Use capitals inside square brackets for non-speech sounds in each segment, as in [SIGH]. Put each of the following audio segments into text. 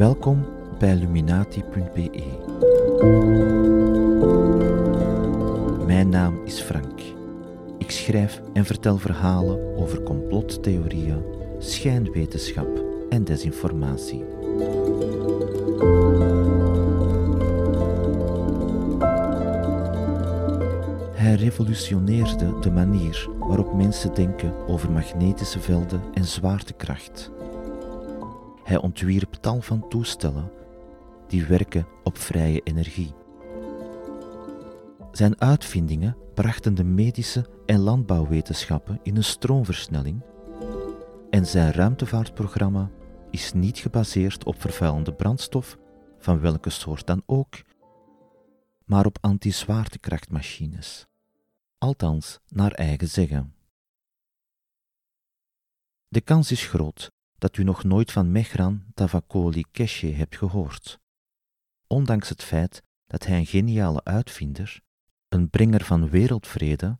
Welkom bij Illuminati.be. Mijn naam is Frank. Ik schrijf en vertel verhalen over complottheorieën, schijnwetenschap en desinformatie. Hij revolutioneerde de manier waarop mensen denken over magnetische velden en zwaartekracht. Hij ontwierp tal van toestellen die werken op vrije energie. Zijn uitvindingen brachten de medische en landbouwwetenschappen in een stroomversnelling en zijn ruimtevaartprogramma is niet gebaseerd op vervuilende brandstof, van welke soort dan ook, maar op anti-zwaartekrachtmachines. Althans, naar eigen zeggen. De kans is groot dat u nog nooit van Mehran Tavakoli Keshe hebt gehoord. Ondanks het feit dat hij een geniale uitvinder, een brenger van wereldvrede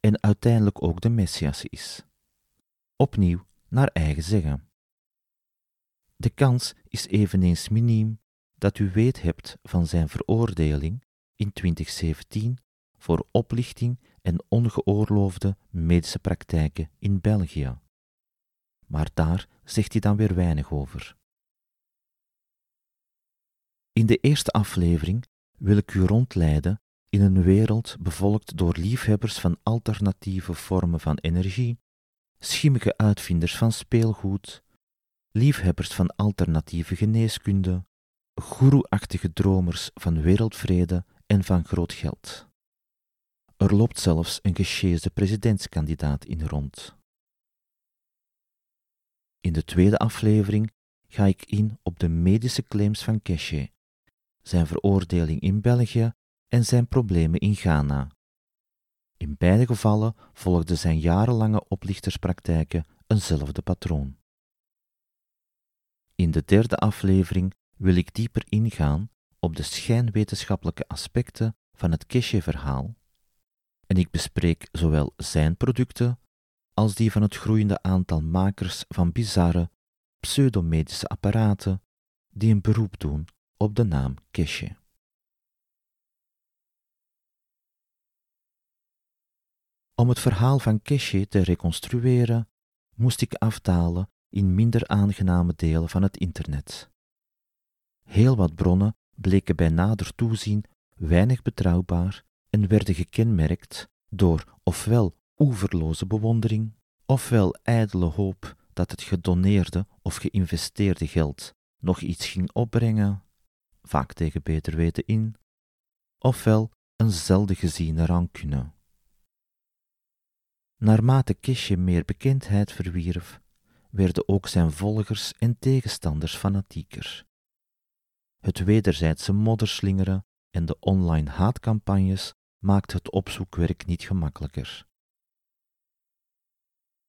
en uiteindelijk ook de Messias is. Opnieuw naar eigen zeggen. De kans is eveneens miniem dat u weet hebt van zijn veroordeling in 2017 voor oplichting en ongeoorloofde medische praktijken in België. Maar daar zegt hij dan weer weinig over. In de eerste aflevering wil ik u rondleiden in een wereld bevolkt door liefhebbers van alternatieve vormen van energie, schimmige uitvinders van speelgoed, liefhebbers van alternatieve geneeskunde, goeroeachtige dromers van wereldvrede en van groot geld. Er loopt zelfs een gesjeesde presidentskandidaat in rond. In de tweede aflevering ga ik in op de medische claims van Keshe, zijn veroordeling in België en zijn problemen in Ghana. In beide gevallen volgden zijn jarenlange oplichterspraktijken eenzelfde patroon. In de derde aflevering wil ik dieper ingaan op de schijnwetenschappelijke aspecten van het Keshe-verhaal en ik bespreek zowel zijn producten als die van het groeiende aantal makers van bizarre, pseudomedische apparaten die een beroep doen op de naam Keshe. Om het verhaal van Keshe te reconstrueren, moest ik afdalen in minder aangename delen van het internet. Heel wat bronnen bleken bij nader toezien weinig betrouwbaar en werden gekenmerkt door ofwel oeverloze bewondering, ofwel ijdele hoop dat het gedoneerde of geïnvesteerde geld nog iets ging opbrengen, vaak tegen beter weten in, ofwel een zelden geziene rancune. Naarmate Keshe meer bekendheid verwierf, werden ook zijn volgers en tegenstanders fanatieker. Het wederzijdse modderslingeren en de online haatcampagnes maakt het opzoekwerk niet gemakkelijker.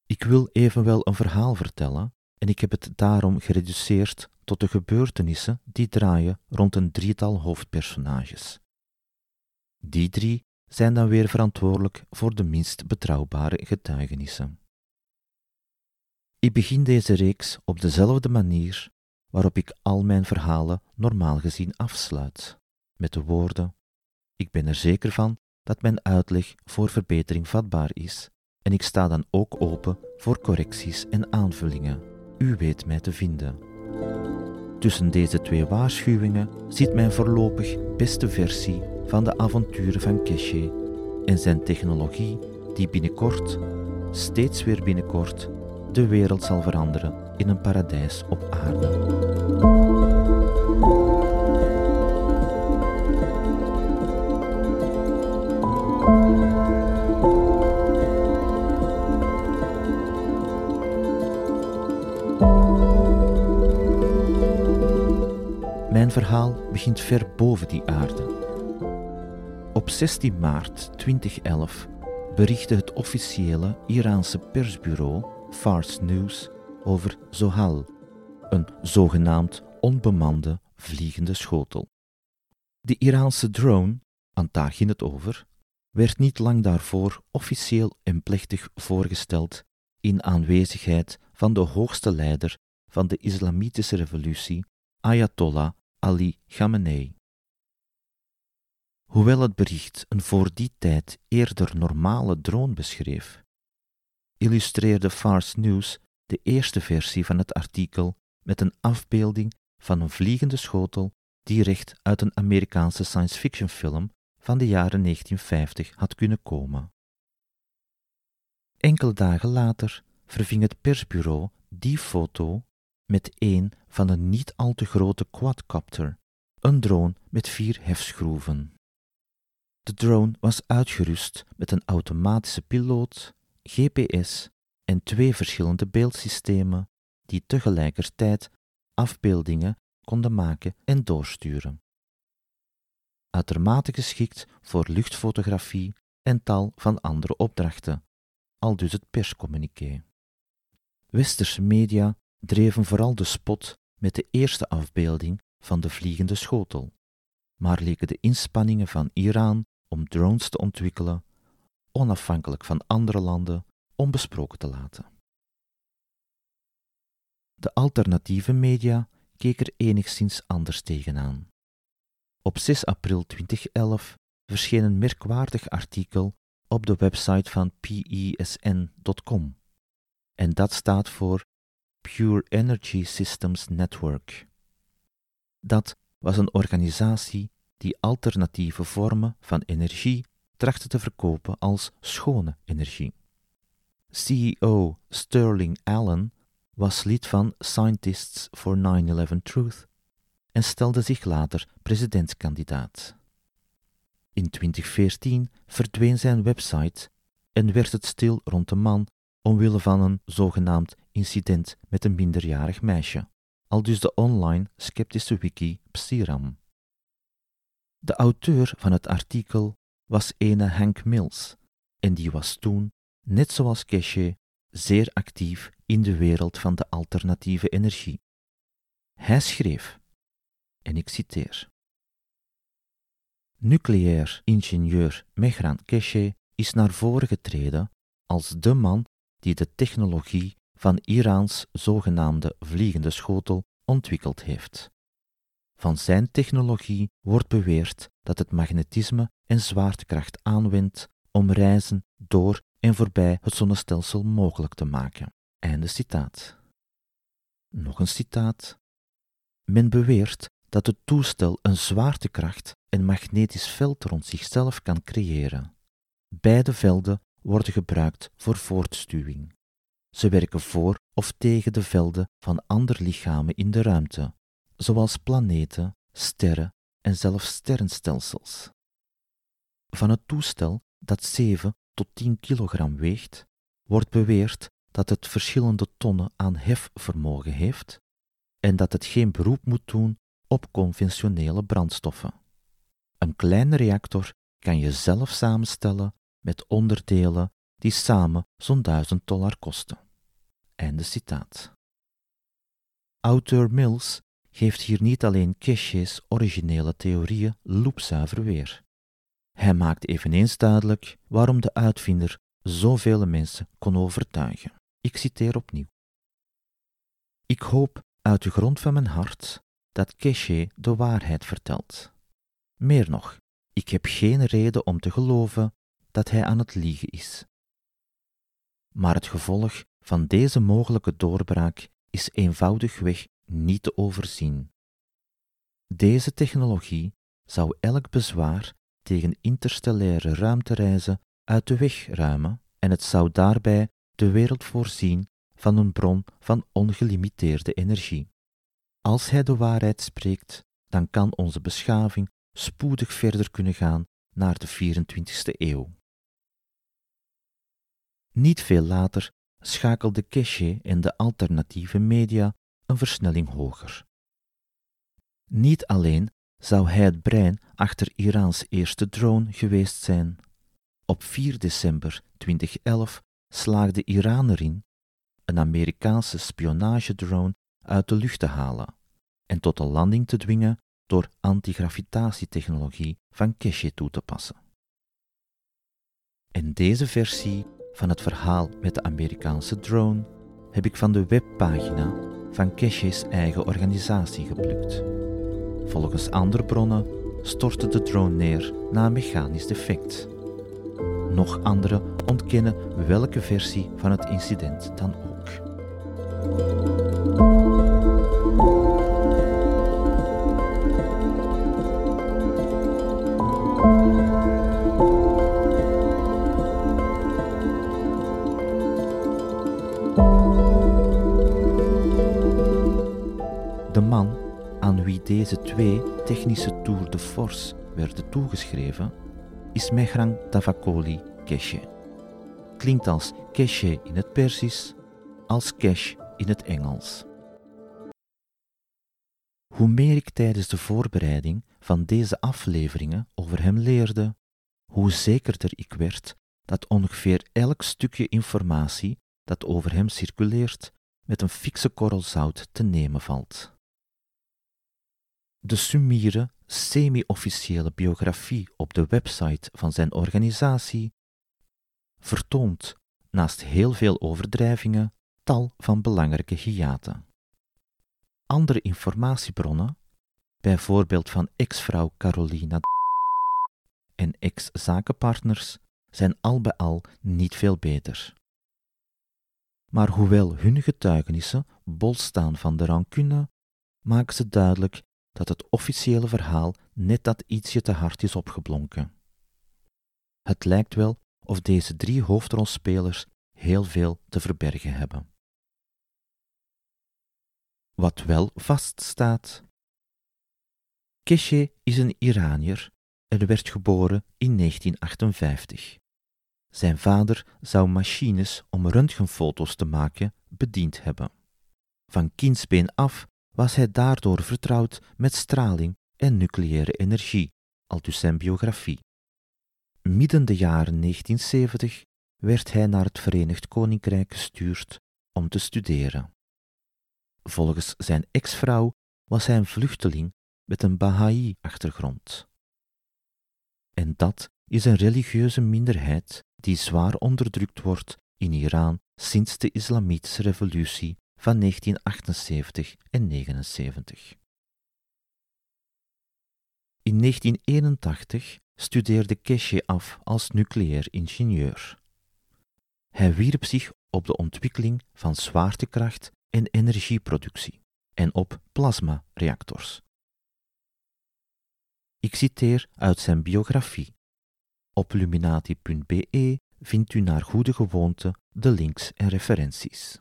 Ik wil evenwel een verhaal vertellen en ik heb het daarom gereduceerd tot de gebeurtenissen die draaien rond een drietal hoofdpersonages. Die drie zijn dan weer verantwoordelijk voor de minst betrouwbare getuigenissen. Ik begin deze reeks op dezelfde manier waarop ik al mijn verhalen normaal gezien afsluit, met de woorden: Ik ben er zeker van dat mijn uitleg voor verbetering vatbaar is en ik sta dan ook open voor correcties en aanvullingen. U weet mij te vinden. Tussen deze twee waarschuwingen zit mijn voorlopig beste versie van de avonturen van Keshe en zijn technologie die binnenkort, steeds weer binnenkort, de wereld zal veranderen in een paradijs op aarde. Begint ver boven die aarde. Op 16 maart 2011 berichtte het officiële Iraanse persbureau Fars News over Zohal, een zogenaamd onbemande vliegende schotel. De Iraanse drone, daar ging het over, werd niet lang daarvoor officieel en plechtig voorgesteld in aanwezigheid van de hoogste leider van de islamitische revolutie Ayatollah Ali Khamenei. Hoewel het bericht een voor die tijd eerder normale drone beschreef, illustreerde Fars News de eerste versie van het artikel met een afbeelding van een vliegende schotel direct uit een Amerikaanse science fiction film van de jaren 1950 had kunnen komen. Enkele dagen later verving het persbureau die foto met een van een niet al te grote quadcopter, een drone met vier hefschroeven. De drone was uitgerust met een automatische piloot, GPS en twee verschillende beeldsystemen die tegelijkertijd afbeeldingen konden maken en doorsturen. Uitermate geschikt voor luchtfotografie en tal van andere opdrachten, al dus het perscommuniqué. Westerse media dreven vooral de spot met de eerste afbeelding van de vliegende schotel, maar leken de inspanningen van Iran om drones te ontwikkelen, onafhankelijk van andere landen, onbesproken te laten. De alternatieve media keek er enigszins anders tegenaan. Op 6 april 2011 verscheen een merkwaardig artikel op de website van PESN.com. En dat staat voor Pure Energy Systems Network. Dat was een organisatie die alternatieve vormen van energie trachtte te verkopen als schone energie. CEO Sterling Allen was lid van Scientists for 9-11 Truth en stelde zich later presidentskandidaat. In 2014 verdween zijn website en werd het stil rond de man omwille van een zogenaamd incident met een minderjarig meisje, al dus de online sceptische wiki Psiram. De auteur van het artikel was ene Hank Mills, en die was toen, net zoals Keshe, zeer actief in de wereld van de alternatieve energie. Hij schreef, en ik citeer: Nucleair ingenieur Mehran Keshe is naar voren getreden als de man die de technologie van Iraans zogenaamde vliegende schotel ontwikkeld heeft. Van zijn technologie wordt beweerd dat het magnetisme en zwaartekracht aanwendt om reizen door en voorbij het zonnestelsel mogelijk te maken. Einde citaat. Nog een citaat. Men beweert dat het toestel een zwaartekracht en magnetisch veld rond zichzelf kan creëren. Beide velden worden gebruikt voor voortstuwing. Ze werken voor of tegen de velden van andere lichamen in de ruimte, zoals planeten, sterren en zelfs sterrenstelsels. Van het toestel dat 7 tot 10 kilogram weegt, wordt beweerd dat het verschillende tonnen aan hefvermogen heeft en dat het geen beroep moet doen op conventionele brandstoffen. Een kleine reactor kan je zelf samenstellen met onderdelen die samen zo'n 1000 dollar kosten. Einde citaat. Auteur Mills geeft hier niet alleen Keshe's originele theorieën loepzuiver weer. Hij maakt eveneens duidelijk waarom de uitvinder zoveel mensen kon overtuigen. Ik citeer opnieuw. Ik hoop uit de grond van mijn hart dat Keshe de waarheid vertelt. Meer nog, ik heb geen reden om te geloven dat hij aan het liegen is. Maar het gevolg van deze mogelijke doorbraak is eenvoudigweg niet te overzien. Deze technologie zou elk bezwaar tegen interstellaire ruimtereizen uit de weg ruimen en het zou daarbij de wereld voorzien van een bron van ongelimiteerde energie. Als hij de waarheid spreekt, dan kan onze beschaving spoedig verder kunnen gaan naar de 24e eeuw. Niet veel later schakelde Keshe en de alternatieve media een versnelling hoger. Niet alleen zou hij het brein achter Iraans eerste drone geweest zijn. Op 4 december 2011 slaagde Iran erin een Amerikaanse spionagedrone uit de lucht te halen en tot een landing te dwingen door antigravitatietechnologie van Keshe toe te passen. En deze versie van het verhaal met de Amerikaanse drone heb ik van de webpagina van Keshe's eigen organisatie geplukt. Volgens andere bronnen stortte de drone neer na een mechanisch defect. Nog anderen ontkennen welke versie van het incident dan ook. De man aan wie deze twee technische Tour de Force werden toegeschreven, is Mehrang Tavakoli Keshe. Klinkt als Keshe in het Persisch, als Kesh in het Engels. Hoe meer ik tijdens de voorbereiding van deze afleveringen over hem leerde, hoe zekerder ik werd dat ongeveer elk stukje informatie dat over hem circuleert met een fikse korrel zout te nemen valt. De summiere, semi-officiële biografie op de website van zijn organisatie vertoont, naast heel veel overdrijvingen, tal van belangrijke hiaten. Andere informatiebronnen, bijvoorbeeld van ex-vrouw Carolina en ex-zakenpartners, zijn al bij al niet veel beter. Maar hoewel hun getuigenissen bol staan van de rancune, maken ze duidelijk dat het officiële verhaal net dat ietsje te hard is opgeblonken. Het lijkt wel of deze drie hoofdrolspelers heel veel te verbergen hebben. Wat wel vaststaat. Keshe is een Iranier en werd geboren in 1958. Zijn vader zou machines om röntgenfoto's te maken bediend hebben. Van kindsbeen af was hij daardoor vertrouwd met straling en nucleaire energie, al dus zijn biografie. Midden de jaren 1970 werd hij naar het Verenigd Koninkrijk gestuurd om te studeren. Volgens zijn ex-vrouw was hij een vluchteling met een Baha'i-achtergrond. En dat is een religieuze minderheid die zwaar onderdrukt wordt in Iran sinds de Islamitische revolutie van 1978 en 79. In 1981 studeerde Keshe af als nucleair ingenieur. Hij wierp zich op de ontwikkeling van zwaartekracht en energieproductie en op plasmareactors. Ik citeer uit zijn biografie. Op luminati.be vindt u naar goede gewoonte de links en referenties.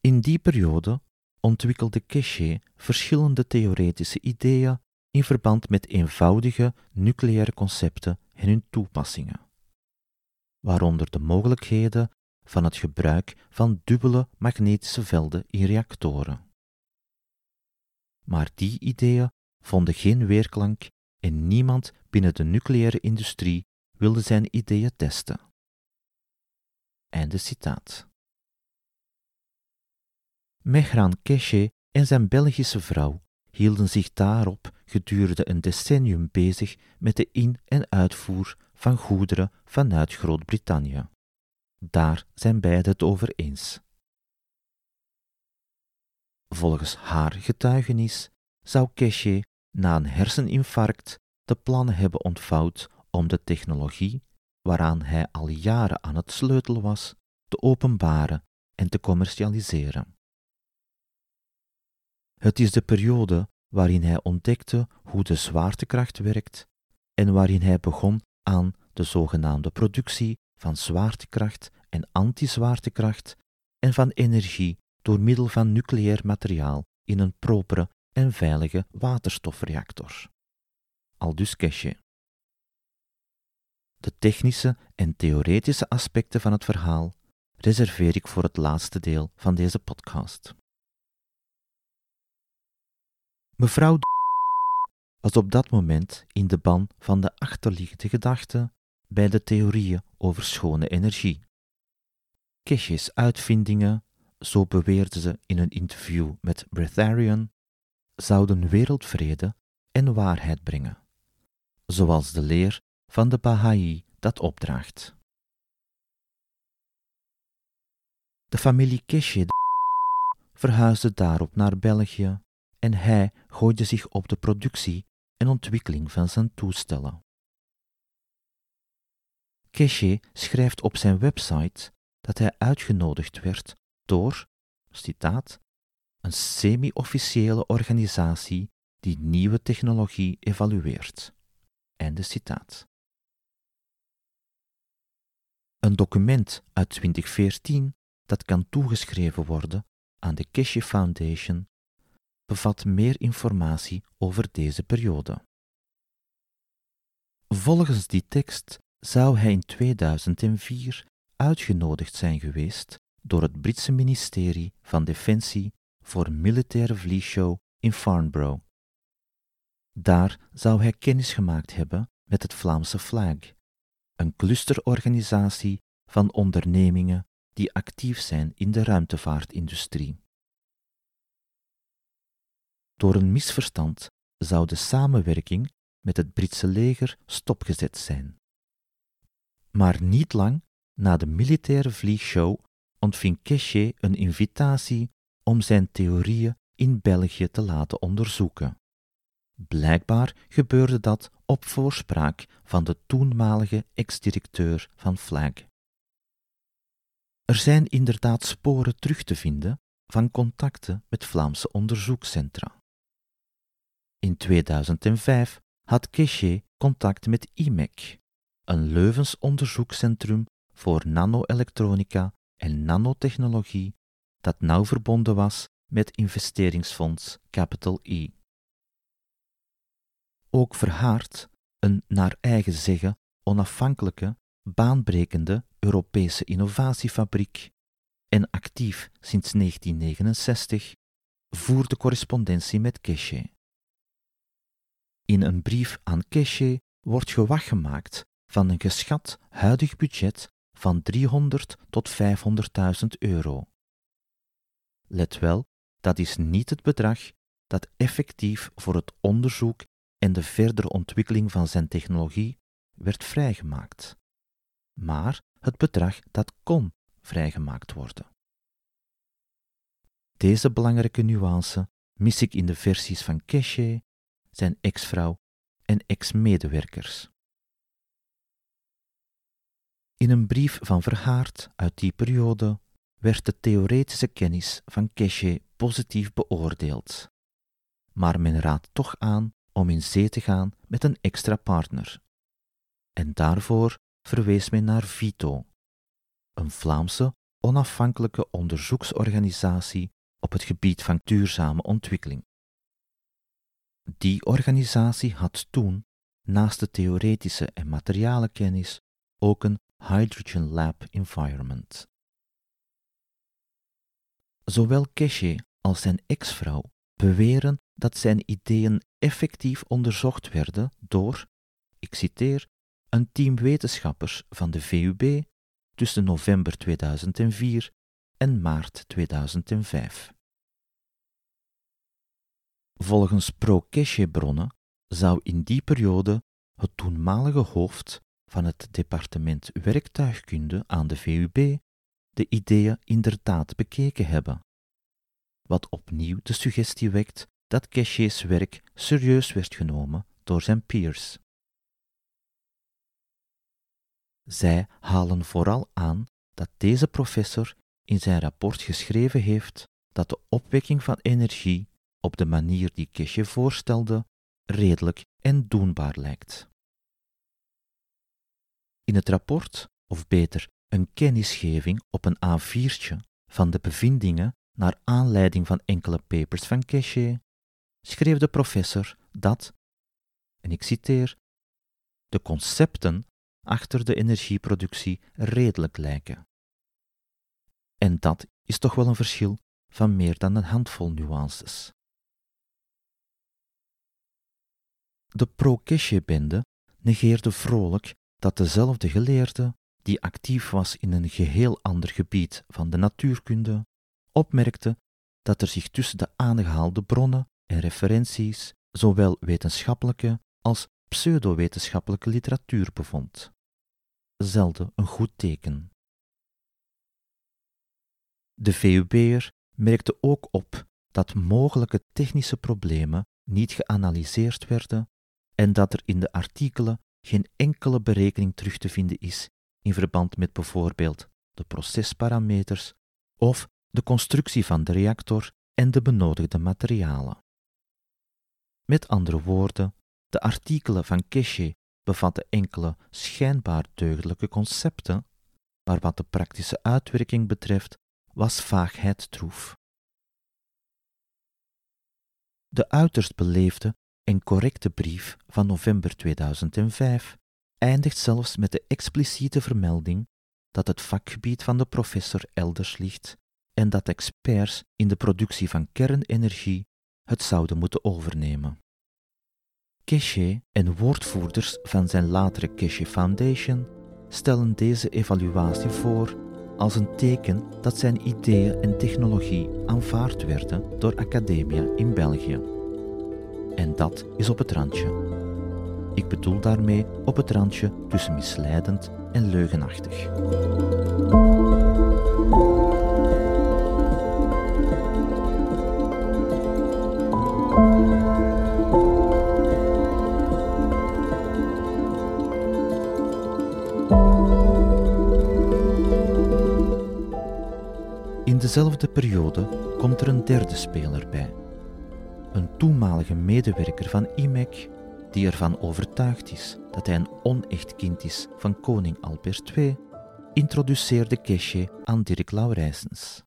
In die periode ontwikkelde Keshe verschillende theoretische ideeën in verband met eenvoudige nucleaire concepten en hun toepassingen, waaronder de mogelijkheden van het gebruik van dubbele magnetische velden in reactoren. Maar die ideeën vonden geen weerklank en niemand binnen de nucleaire industrie wilde zijn ideeën testen. Einde citaat. Mehran Keshe en zijn Belgische vrouw hielden zich daarop gedurende een decennium bezig met de in- en uitvoer van goederen vanuit Groot-Brittannië. Daar zijn beiden het over eens. Volgens haar getuigenis zou Keshe na een herseninfarct de plannen hebben ontvouwd om de technologie, waaraan hij al jaren aan het sleutelen was, te openbaren en te commercialiseren. Het is de periode waarin hij ontdekte hoe de zwaartekracht werkt en waarin hij begon aan de zogenaamde productie van zwaartekracht en antizwaartekracht en van energie door middel van nucleair materiaal in een propere en veilige waterstofreactor. Aldus Keshe. De technische en theoretische aspecten van het verhaal reserveer ik voor het laatste deel van deze podcast. Mevrouw was op dat moment in de ban van de achterliggende gedachte bij de theorieën over schone energie. Keshe's uitvindingen, zo beweerde ze in een interview met Breatharian, zouden wereldvrede en waarheid brengen, zoals de leer van de Baha'i dat opdraagt. De familie Keshe verhuisde daarop naar België en hij gooide zich op de productie en ontwikkeling van zijn toestellen. Keshe schrijft op zijn website dat hij uitgenodigd werd door, citaat, een semi-officiële organisatie die nieuwe technologie evalueert. Einde citaat. Een document uit 2014 dat kan toegeschreven worden aan de Keshe Foundation bevat meer informatie over deze periode. Volgens die tekst zou hij in 2004 uitgenodigd zijn geweest door het Britse ministerie van Defensie voor militaire vliegshow in Farnborough. Daar zou hij kennis gemaakt hebben met het Vlaamse Flag, een clusterorganisatie van ondernemingen die actief zijn in de ruimtevaartindustrie. Door een misverstand zou de samenwerking met het Britse leger stopgezet zijn. Maar niet lang na de militaire vliegshow ontving Keshe een invitatie om zijn theorieën in België te laten onderzoeken. Blijkbaar gebeurde dat op voorspraak van de toenmalige ex-directeur van Flag. Er zijn inderdaad sporen terug te vinden van contacten met Vlaamse onderzoekscentra. In 2005 had Keshe contact met IMEC, een Leuvens onderzoekscentrum voor nanoelektronica en nanotechnologie dat nauw verbonden was met investeringsfonds Capital E. Ook Verhaard, een naar eigen zeggen onafhankelijke, baanbrekende Europese innovatiefabriek en actief sinds 1969, voerde correspondentie met Keshe. In een brief aan Keshe wordt gewacht gemaakt van een geschat huidig budget van 300 tot 500.000 euro. Let wel, dat is niet het bedrag dat effectief voor het onderzoek en de verdere ontwikkeling van zijn technologie werd vrijgemaakt, maar het bedrag dat kon vrijgemaakt worden. Deze belangrijke nuance mis ik in de versies van Keshe, zijn ex-vrouw en ex-medewerkers. In een brief van Verhaard uit die periode werd de theoretische kennis van Keshe positief beoordeeld. Maar men raadt toch aan om in zee te gaan met een extra partner. En daarvoor verwees men naar VITO, een Vlaamse onafhankelijke onderzoeksorganisatie op het gebied van duurzame ontwikkeling. Die organisatie had toen, naast de theoretische en materialenkennis, ook een Hydrogen Lab Environment. Zowel Keshe als zijn ex-vrouw beweren dat zijn ideeën effectief onderzocht werden door, ik citeer, een team wetenschappers van de VUB tussen november 2004 en maart 2005. Volgens pro-Keshe-bronnen zou in die periode het toenmalige hoofd van het departement werktuigkunde aan de VUB de ideeën inderdaad bekeken hebben, wat opnieuw de suggestie wekt dat Keshe's werk serieus werd genomen door zijn peers. Zij halen vooral aan dat deze professor in zijn rapport geschreven heeft dat de opwekking van energie op de manier die Keshe voorstelde redelijk en doenbaar lijkt. In het rapport, of beter een kennisgeving op een A4'tje van de bevindingen naar aanleiding van enkele papers van Keshe, schreef de professor dat, en ik citeer, de concepten achter de energieproductie redelijk lijken. En dat is toch wel een verschil van meer dan een handvol nuances. De pro-Keshe-bende negeerde vrolijk dat dezelfde geleerde, die actief was in een geheel ander gebied van de natuurkunde, opmerkte dat er zich tussen de aangehaalde bronnen en referenties zowel wetenschappelijke als pseudowetenschappelijke literatuur bevond. Zelden een goed teken. De VUB'er merkte ook op dat mogelijke technische problemen niet geanalyseerd werden en dat er in de artikelen geen enkele berekening terug te vinden is in verband met bijvoorbeeld de procesparameters of de constructie van de reactor en de benodigde materialen. Met andere woorden, de artikelen van Keshe bevatten enkele schijnbaar deugdelijke concepten, maar wat de praktische uitwerking betreft was vaagheid troef. De uiterst beleefde en correcte brief van november 2005 eindigt zelfs met de expliciete vermelding dat het vakgebied van de professor elders ligt en dat experts in de productie van kernenergie het zouden moeten overnemen. Keshe en woordvoerders van zijn latere Keshe Foundation stellen deze evaluatie voor als een teken dat zijn ideeën en technologie aanvaard werden door academia in België. En dat is op het randje. Ik bedoel daarmee op het randje tussen misleidend en leugenachtig. In dezelfde periode komt er een derde speler bij. Een toenmalige medewerker van IMEC die ervan overtuigd is dat hij een onecht kind is van koning Albert II, introduceerde Keshe aan Dirk Laurijsens.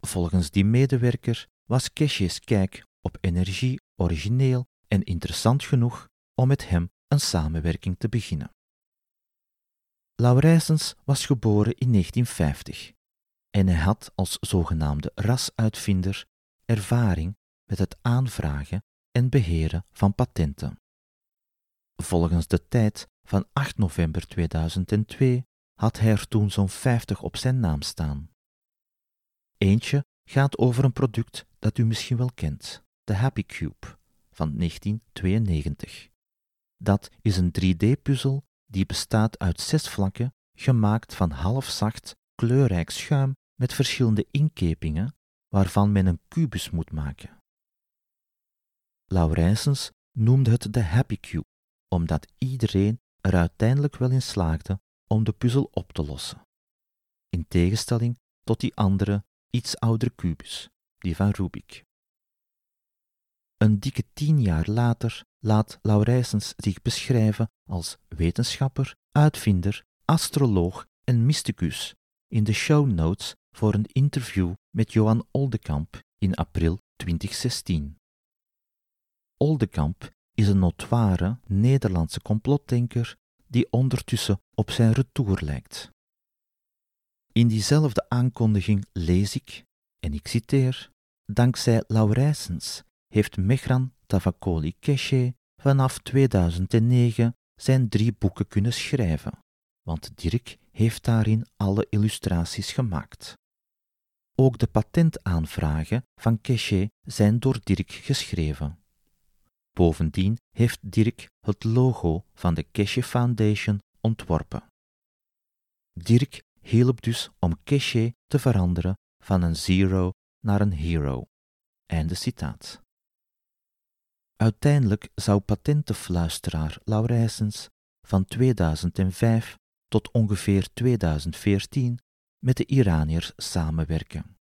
Volgens die medewerker was Keshe's kijk op energie origineel en interessant genoeg om met hem een samenwerking te beginnen. Laurijsens was geboren in 1950 en hij had als zogenaamde rasuitvinder ervaring met het aanvragen en beheren van patenten. Volgens de tijd van 8 november 2002 had hij er toen zo'n 50 op zijn naam staan. Eentje gaat over een product dat u misschien wel kent, de Happy Cube van 1992. Dat is een 3D-puzzel die bestaat uit zes vlakken, gemaakt van halfzacht, kleurrijk schuim met verschillende inkepingen, waarvan men een kubus moet maken. Laurijsens noemde het de Happy Cube omdat iedereen er uiteindelijk wel in slaagde om de puzzel op te lossen. In tegenstelling tot die andere, iets oudere kubus, die van Rubik. Een dikke tien jaar later laat Laurijsens zich beschrijven als wetenschapper, uitvinder, astroloog en mysticus in de show notes voor een interview met Johan Oldekamp in april 2016. Oldekamp is een notoire Nederlandse complotdenker die ondertussen op zijn retour lijkt. In diezelfde aankondiging lees ik, en ik citeer, dankzij Laurijsens heeft Mehran Tavakoli Keshe vanaf 2009 zijn drie boeken kunnen schrijven, want Dirk heeft daarin alle illustraties gemaakt. Ook de patentaanvragen van Keshe zijn door Dirk geschreven. Bovendien heeft Dirk het logo van de Keshe Foundation ontworpen. Dirk hielp dus om Keshe te veranderen van een zero naar een hero. Einde citaat. Uiteindelijk zou patentenfluisteraar Laurijsens van 2005 tot ongeveer 2014 met de Iraniërs samenwerken.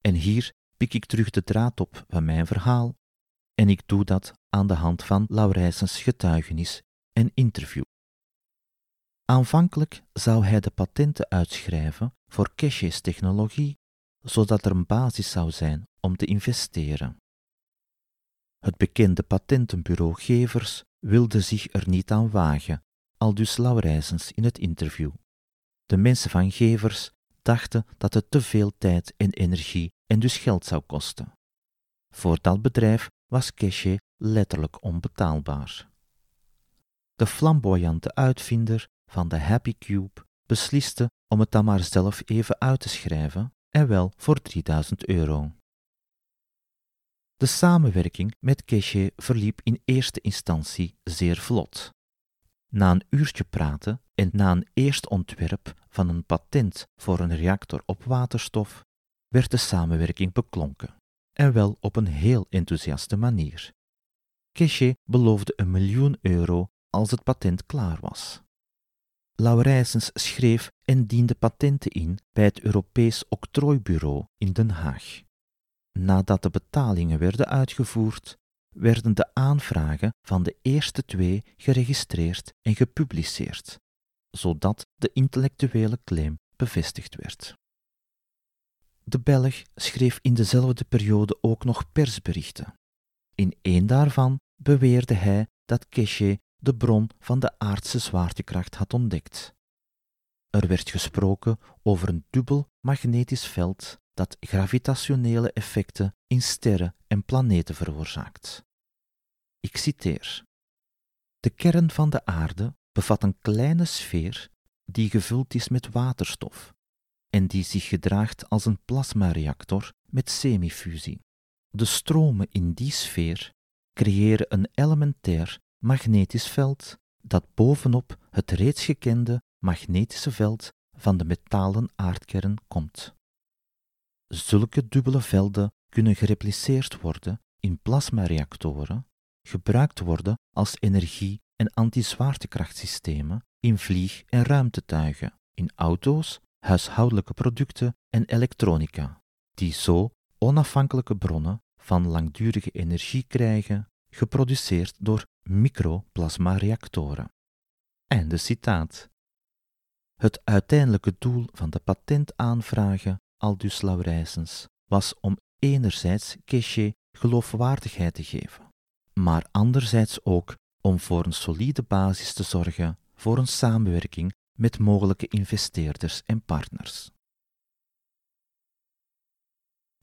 En hier pik ik terug de draad op van mijn verhaal en ik doe dat aan de hand van Laurijsens getuigenis en interview. Aanvankelijk zou hij de patenten uitschrijven voor Keshe's technologie, zodat er een basis zou zijn om te investeren. Het bekende patentenbureau Gevers wilde zich er niet aan wagen, al dus Laurijsens in het interview. De mensen van Gevers dachten dat het te veel tijd en energie en dus geld zou kosten. Voor dat bedrijf was Keshe letterlijk onbetaalbaar. De flamboyante uitvinder van de Happy Cube besliste om het dan maar zelf even uit te schrijven en wel voor 3000 euro. De samenwerking met Keshe verliep in eerste instantie zeer vlot. Na een uurtje praten en na een eerst ontwerp van een patent voor een reactor op waterstof, werd de samenwerking beklonken, en wel op een heel enthousiaste manier. Keshe beloofde een miljoen euro als het patent klaar was. Laurijsens schreef en diende patenten in bij het Europees Octrooibureau in Den Haag. Nadat de betalingen werden uitgevoerd, werden de aanvragen van de eerste twee geregistreerd en gepubliceerd, zodat de intellectuele claim bevestigd werd. De Belg schreef in dezelfde periode ook nog persberichten. In één daarvan beweerde hij dat Keshe de bron van de aardse zwaartekracht had ontdekt. Er werd gesproken over een dubbel magnetisch veld dat gravitationele effecten in sterren en planeten veroorzaakt. Ik citeer: De kern van de aarde bevat een kleine sfeer die gevuld is met waterstof en die zich gedraagt als een plasmareactor met semifusie. De stromen in die sfeer creëren een elementair magnetisch veld dat bovenop het reeds gekende magnetische veld van de metalen aardkern komt. Zulke dubbele velden kunnen gerepliceerd worden in plasmareactoren, gebruikt worden als energie- en antizwaartekrachtsystemen in vlieg- en ruimtetuigen, in auto's, huishoudelijke producten en elektronica, die zo onafhankelijke bronnen van langdurige energie krijgen, geproduceerd door microplasmareactoren. Einde citaat. Het uiteindelijke doel van de patentaanvragen, aldus Laurijsens, was om enerzijds Keshe geloofwaardigheid te geven, maar anderzijds ook om voor een solide basis te zorgen voor een samenwerking met mogelijke investeerders en partners.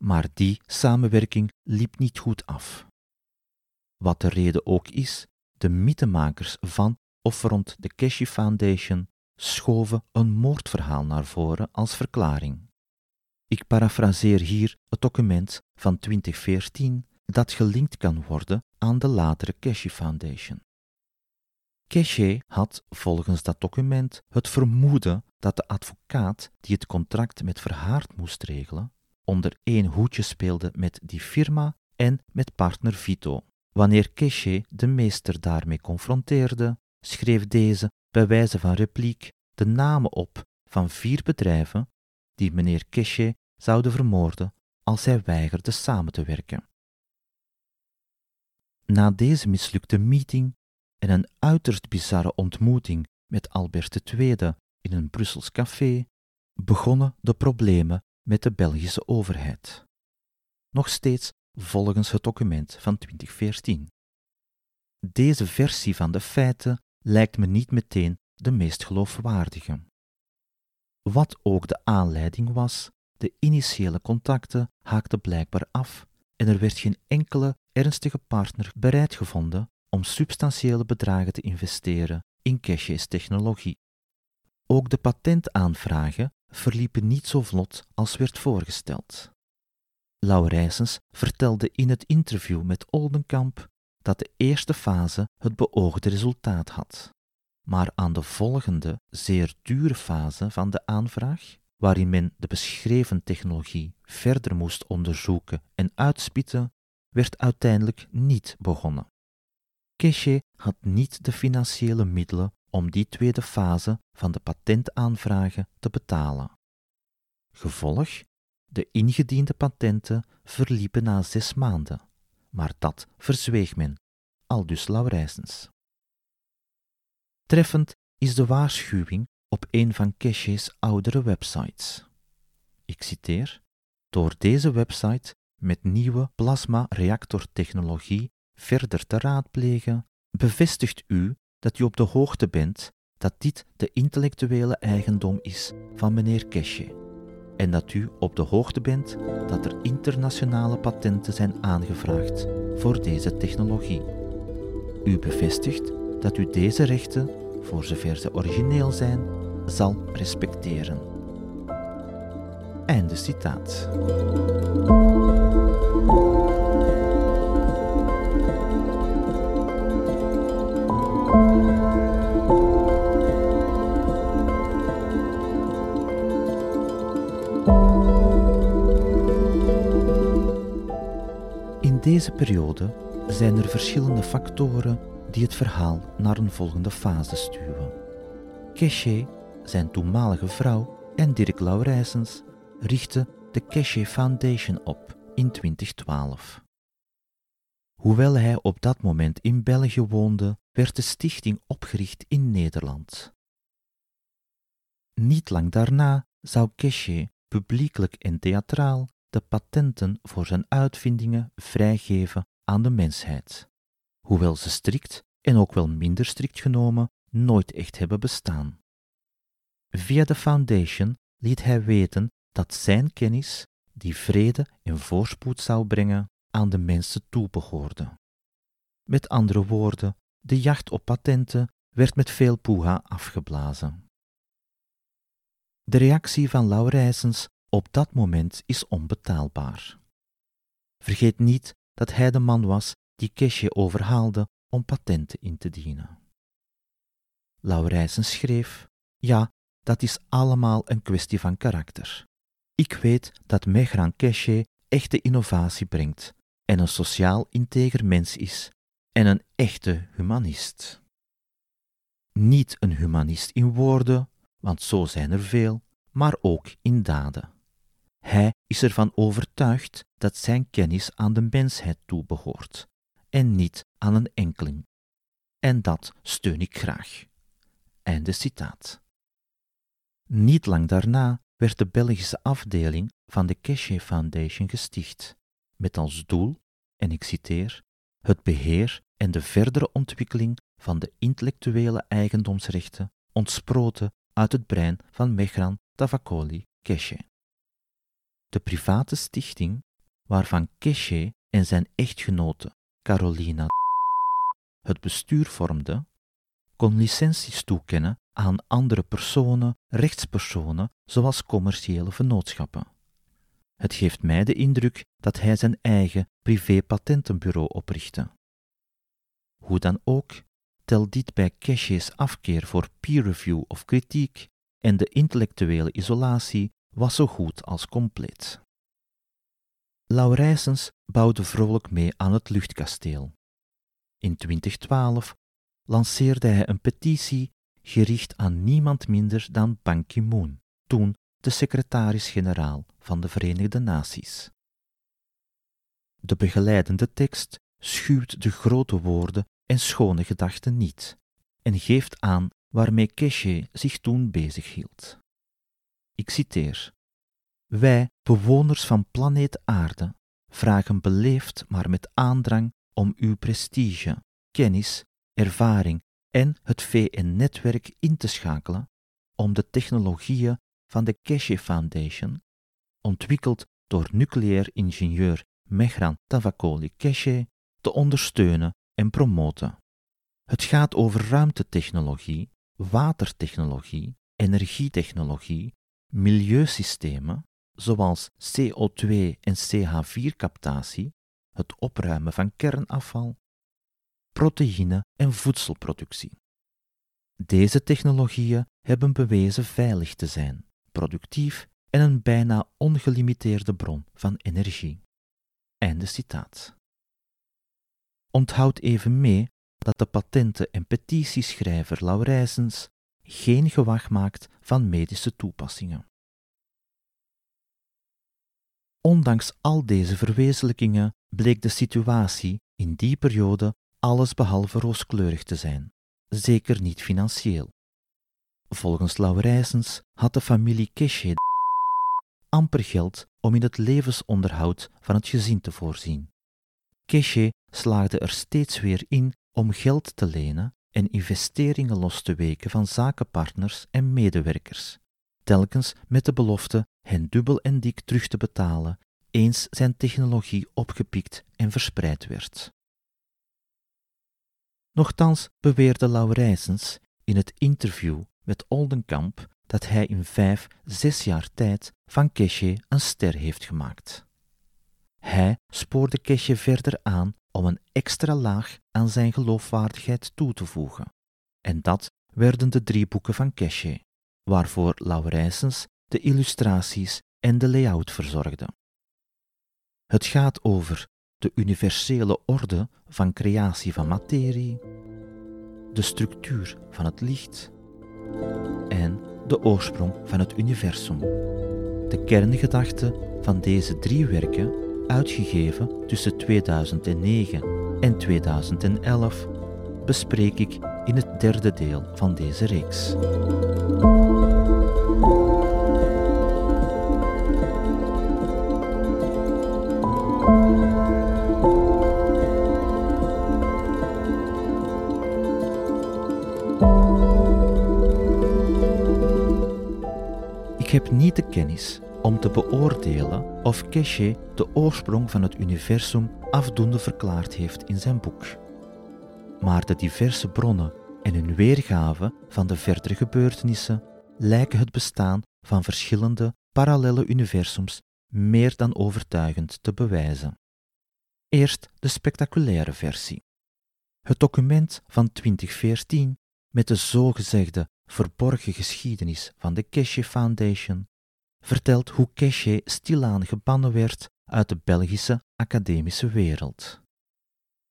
Maar die samenwerking liep niet goed af. Wat de reden ook is, de mythemakers van of rond de Keshe Foundation schoven een moordverhaal naar voren als verklaring. Ik parafraseer hier het document van 2014 dat gelinkt kan worden aan de latere Keshe Foundation. Keshe had volgens dat document het vermoeden dat de advocaat die het contract met Verhaard moest regelen, onder één hoedje speelde met die firma en met partner Vito. Wanneer Keshe de meester daarmee confronteerde, schreef deze bij wijze van repliek de namen op van vier bedrijven die meneer Keshe zouden vermoorden als hij weigerde samen te werken. Na deze mislukte meeting en een uiterst bizarre ontmoeting met Albert II in een Brussels café, begonnen de problemen met de Belgische overheid. Nog steeds volgens het document van 2014. Deze versie van de feiten lijkt me niet meteen de meest geloofwaardige. Wat ook de aanleiding was, de initiële contacten haakten blijkbaar af en er werd geen enkele ernstige partner bereid gevonden om substantiële bedragen te investeren in Keshe's technologie. Ook de patentaanvragen verliepen niet zo vlot als werd voorgesteld. Laurijsens vertelde in het interview met Oldenkamp dat de eerste fase het beoogde resultaat had. Maar aan de volgende, zeer dure fase van de aanvraag, waarin men de beschreven technologie verder moest onderzoeken en uitspitten, werd uiteindelijk niet begonnen. Keshe had niet de financiële middelen om die tweede fase van de patentaanvragen te betalen. Gevolg de ingediende patenten verliepen na zes maanden, maar dat verzweeg men, aldus Laurijsens. Treffend is de waarschuwing op een van Keshe's oudere websites. Ik citeer: Door deze website met nieuwe plasma-reactortechnologie verder te raadplegen, bevestigt u dat u op de hoogte bent dat dit de intellectuele eigendom is van meneer Keshe en dat u op de hoogte bent dat er internationale patenten zijn aangevraagd voor deze technologie. U bevestigt dat u deze rechten, voor zover ze origineel zijn, zal respecteren. Einde citaat. Deze periode zijn er verschillende factoren die het verhaal naar een volgende fase stuwen. Keshe, zijn toenmalige vrouw, en Dirk Laurijsens richtten de Keshe Foundation op in 2012. Hoewel hij op dat moment in België woonde, werd de stichting opgericht in Nederland. Niet lang daarna zou Keshe publiekelijk en theatraal de patenten voor zijn uitvindingen vrijgeven aan de mensheid, hoewel ze strikt en ook wel minder strikt genomen nooit echt hebben bestaan. Via de foundation liet hij weten dat zijn kennis, die vrede en voorspoed zou brengen, aan de mensen toebehoorde. Met andere woorden, de jacht op patenten werd met veel poeha afgeblazen. De reactie van Laurijsens op dat moment is onbetaalbaar. Vergeet niet dat hij de man was die Kesje overhaalde om patenten in te dienen. Laurijsens schreef: Ja, dat is allemaal een kwestie van karakter. Ik weet dat Mehran Keshe echte innovatie brengt en een sociaal integer mens is en een echte humanist. Niet een humanist in woorden, want zo zijn er veel, maar ook in daden. Hij is ervan overtuigd dat zijn kennis aan de mensheid toebehoort en niet aan een enkeling. En dat steun ik graag. Einde citaat. Niet lang daarna werd de Belgische afdeling van de Keshe Foundation gesticht, met als doel, en ik citeer, het beheer en de verdere ontwikkeling van de intellectuele eigendomsrechten ontsproten uit het brein van Mehran Tavakoli Keshe. De private stichting, waarvan Keshe en zijn echtgenote Carolina het bestuur vormden, kon licenties toekennen aan andere personen, rechtspersonen, zoals commerciële vennootschappen. Het geeft mij de indruk dat hij zijn eigen privé-patentenbureau oprichtte. Hoe dan ook, tel dit bij Keshe's afkeer voor peer review of kritiek en de intellectuele isolatie was zo goed als compleet. Laurijsens bouwde vrolijk mee aan het luchtkasteel. In 2012 lanceerde hij een petitie gericht aan niemand minder dan Ban Ki-moon, toen de secretaris-generaal van de Verenigde Naties. De begeleidende tekst schuwt de grote woorden en schone gedachten niet en geeft aan waarmee Keshe zich toen bezighield. Ik citeer: Wij, bewoners van planeet Aarde, vragen beleefd maar met aandrang om uw prestige, kennis, ervaring en het VN-netwerk in te schakelen om de technologieën van de Keshe Foundation, ontwikkeld door nucleair ingenieur Mehran Tavakoli Keshe, te ondersteunen en promoten. Het gaat over ruimtetechnologie, watertechnologie, energietechnologie, milieusystemen, zoals CO2 en CH4-captatie, het opruimen van kernafval, proteïne en voedselproductie. Deze technologieën hebben bewezen veilig te zijn, productief en een bijna ongelimiteerde bron van energie. Einde citaat. Onthoud even mee dat de patenten- en petitieschrijver Laurijsens geen gewag maakt van medische toepassingen. Ondanks al deze verwezenlijkingen bleek de situatie in die periode alles behalve rooskleurig te zijn, zeker niet financieel. Volgens Laurijsens had de familie Keshe [LAUGHS] amper geld om in het levensonderhoud van het gezin te voorzien. Keshe slaagde er steeds weer in om geld te lenen en investeringen los te weken van zakenpartners en medewerkers, telkens met de belofte hen dubbel en dik terug te betalen eens zijn technologie opgepikt en verspreid werd. Nochtans beweerde Laurijsens in het interview met Oldenkamp dat hij in vijf, zes jaar tijd van Keshe een ster heeft gemaakt. Hij spoorde Keshe verder aan om een extra laag aan zijn geloofwaardigheid toe te voegen. En dat werden de drie boeken van Keshe, waarvoor Laurijsens de illustraties en de layout verzorgde. Het gaat over de universele orde van creatie van materie, de structuur van het licht en de oorsprong van het universum. De kerngedachte van deze drie werken, uitgegeven tussen 2009 en 2011, bespreek ik in het derde deel van deze reeks. heb niet de kennis om te beoordelen of Keshe de oorsprong van het universum afdoende verklaard heeft in zijn boek. Maar de diverse bronnen en hun weergave van de verdere gebeurtenissen lijken het bestaan van verschillende parallele universums meer dan overtuigend te bewijzen. Eerst de spectaculaire versie. Het document van 2014 met de zogezegde verborgen geschiedenis van de Keshe Foundation vertelt hoe Keshe stilaan gebannen werd uit de Belgische academische wereld.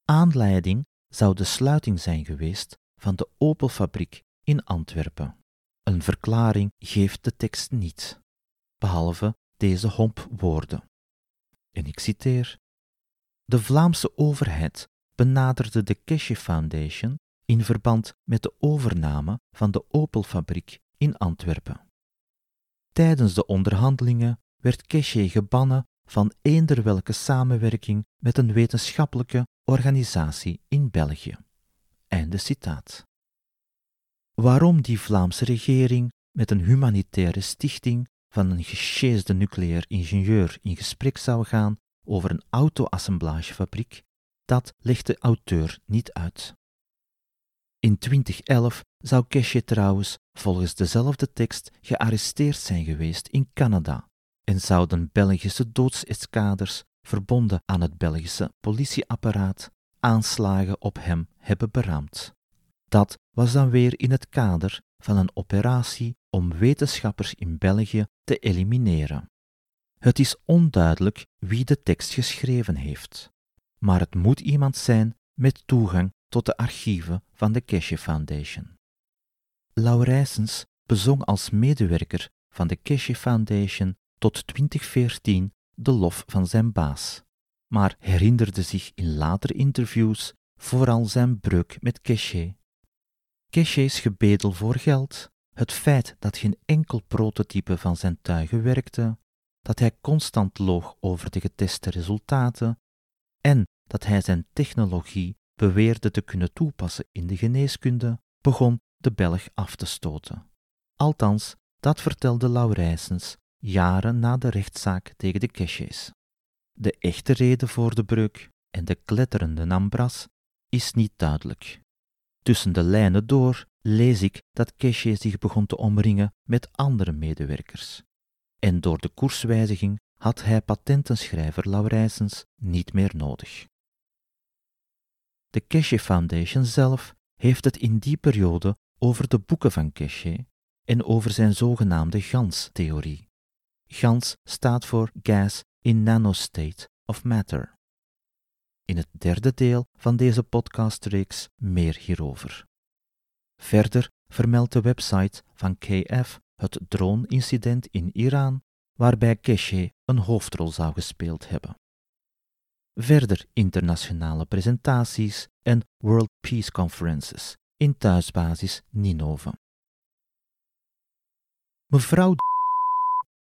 Aanleiding zou de sluiting zijn geweest van de Opelfabriek in Antwerpen. Een verklaring geeft de tekst niet, behalve deze homp woorden. En ik citeer: De Vlaamse overheid benaderde de Keshe Foundation in verband met de overname van de Opelfabriek in Antwerpen. Tijdens de onderhandelingen werd Keshe gebannen van eender welke samenwerking met een wetenschappelijke organisatie in België. Einde citaat. Waarom die Vlaamse regering met een humanitaire stichting van een gesjeesde nucleair ingenieur in gesprek zou gaan over een auto-assemblagefabriek, dat legt de auteur niet uit. In 2011 zou Keshe trouwens volgens dezelfde tekst gearresteerd zijn geweest in Canada en zouden Belgische doodseskaders verbonden aan het Belgische politieapparaat aanslagen op hem hebben beraamd. Dat was dan weer in het kader van een operatie om wetenschappers in België te elimineren. Het is onduidelijk wie de tekst geschreven heeft, maar het moet iemand zijn met toegang tot de archieven van de Keshe Foundation. Laurijsens bezong als medewerker van de Keshe Foundation tot 2014 de lof van zijn baas, maar herinnerde zich in latere interviews vooral zijn breuk met Keshe. Keshe's gebedel voor geld, het feit dat geen enkel prototype van zijn tuigen werkte, dat hij constant loog over de geteste resultaten en dat hij zijn technologie beweerde te kunnen toepassen in de geneeskunde, begon de Belg af te stoten. Althans, dat vertelde Laurijsens jaren na de rechtszaak tegen de Keshes. De echte reden voor de breuk en de kletterende Nambras is niet duidelijk. Tussen de lijnen door lees ik dat Keshe zich begon te omringen met andere medewerkers. En door de koerswijziging had hij patentenschrijver Laurijsens niet meer nodig. De Keshe Foundation zelf heeft het in die periode over de boeken van Keshe en over zijn zogenaamde GANS-theorie. GANS staat voor Gas in Nanostate of Matter. In het derde deel van deze podcastreeks meer hierover. Verder vermeldt de website van KF het drone-incident in Iran, waarbij Keshe een hoofdrol zou gespeeld hebben verder internationale presentaties en World Peace Conferences in thuisbasis Ninove. Mevrouw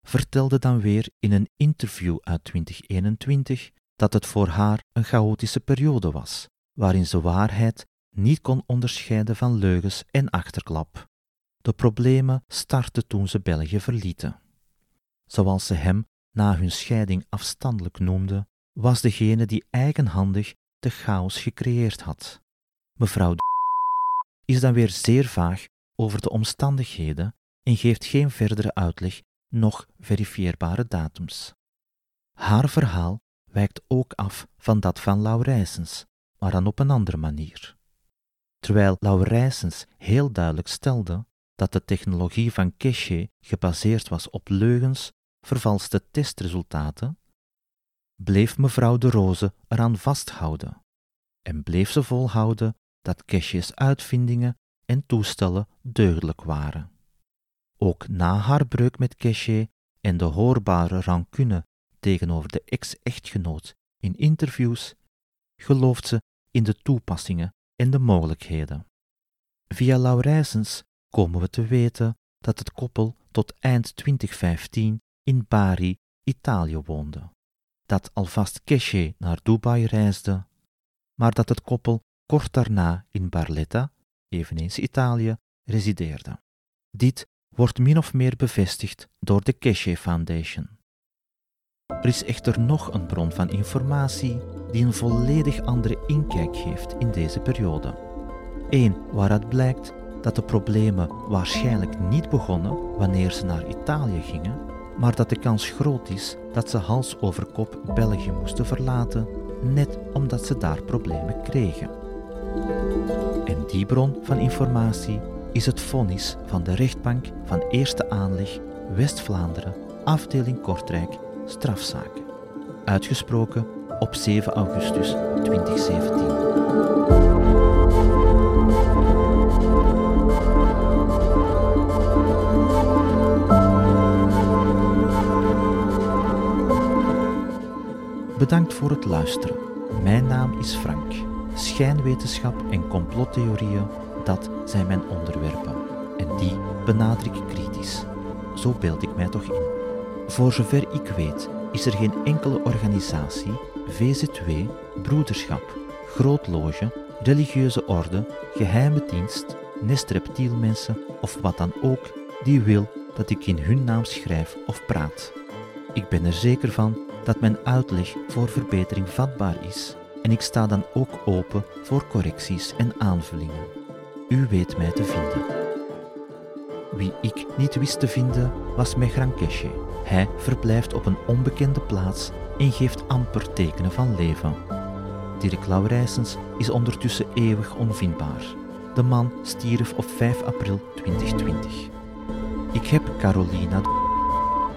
vertelde dan weer in een interview uit 2021 dat het voor haar een chaotische periode was, waarin ze waarheid niet kon onderscheiden van leugens en achterklap. De problemen startten toen ze België verlieten. Zoals ze hem na hun scheiding afstandelijk noemde, was degene die eigenhandig de chaos gecreëerd had. Mevrouw is dan weer zeer vaag over de omstandigheden en geeft geen verdere uitleg, noch verifieerbare datums. Haar verhaal wijkt ook af van dat van Laurijsens, maar dan op een andere manier. Terwijl Laurijsens heel duidelijk stelde dat de technologie van Keshe gebaseerd was op leugens, vervalste testresultaten bleef mevrouw de Roze eraan vasthouden en bleef ze volhouden dat Keshe's uitvindingen en toestellen deugdelijk waren. Ook na haar breuk met Keshe en de hoorbare rancune tegenover de ex-echtgenoot in interviews, gelooft ze in de toepassingen en de mogelijkheden. Via Laurijsens komen we te weten dat het koppel tot eind 2015 in Bari, Italië woonde, dat alvast Keshe naar Dubai reisde, maar dat het koppel kort daarna in Barletta, eveneens Italië, resideerde. Dit wordt min of meer bevestigd door de Keshe Foundation. Er is echter nog een bron van informatie die een volledig andere inkijk geeft in deze periode. Eén waaruit blijkt dat de problemen waarschijnlijk niet begonnen wanneer ze naar Italië gingen, maar dat de kans groot is dat ze hals over kop België moesten verlaten, net omdat ze daar problemen kregen. En die bron van informatie is het vonnis van de rechtbank van Eerste Aanleg West-Vlaanderen, afdeling Kortrijk, strafzaken, uitgesproken op 7 augustus 2017. Bedankt voor het luisteren. Mijn naam is Frank. Schijnwetenschap en complottheorieën, dat zijn mijn onderwerpen. En die benader ik kritisch. Zo beeld ik mij toch in. Voor zover ik weet, is er geen enkele organisatie, VZW, broederschap, grootloge, religieuze orde, geheime dienst, nest reptielmensen of wat dan ook, die wil dat ik in hun naam schrijf of praat. Ik ben er zeker van dat mijn uitleg voor verbetering vatbaar is en ik sta dan ook open voor correcties en aanvullingen. U weet mij te vinden. Wie ik niet wist te vinden was Mehran Keshe. Hij verblijft op een onbekende plaats en geeft amper tekenen van leven. Dirk Laurijsens is ondertussen eeuwig onvindbaar. De man stierf op 5 april 2020. Ik heb Carolina,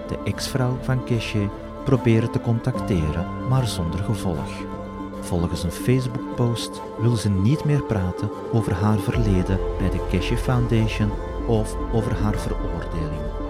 de ex-vrouw van Keshe, proberen te contacteren, maar zonder gevolg. Volgens een Facebook-post wil ze niet meer praten over haar verleden bij de Keshe Foundation of over haar veroordeling.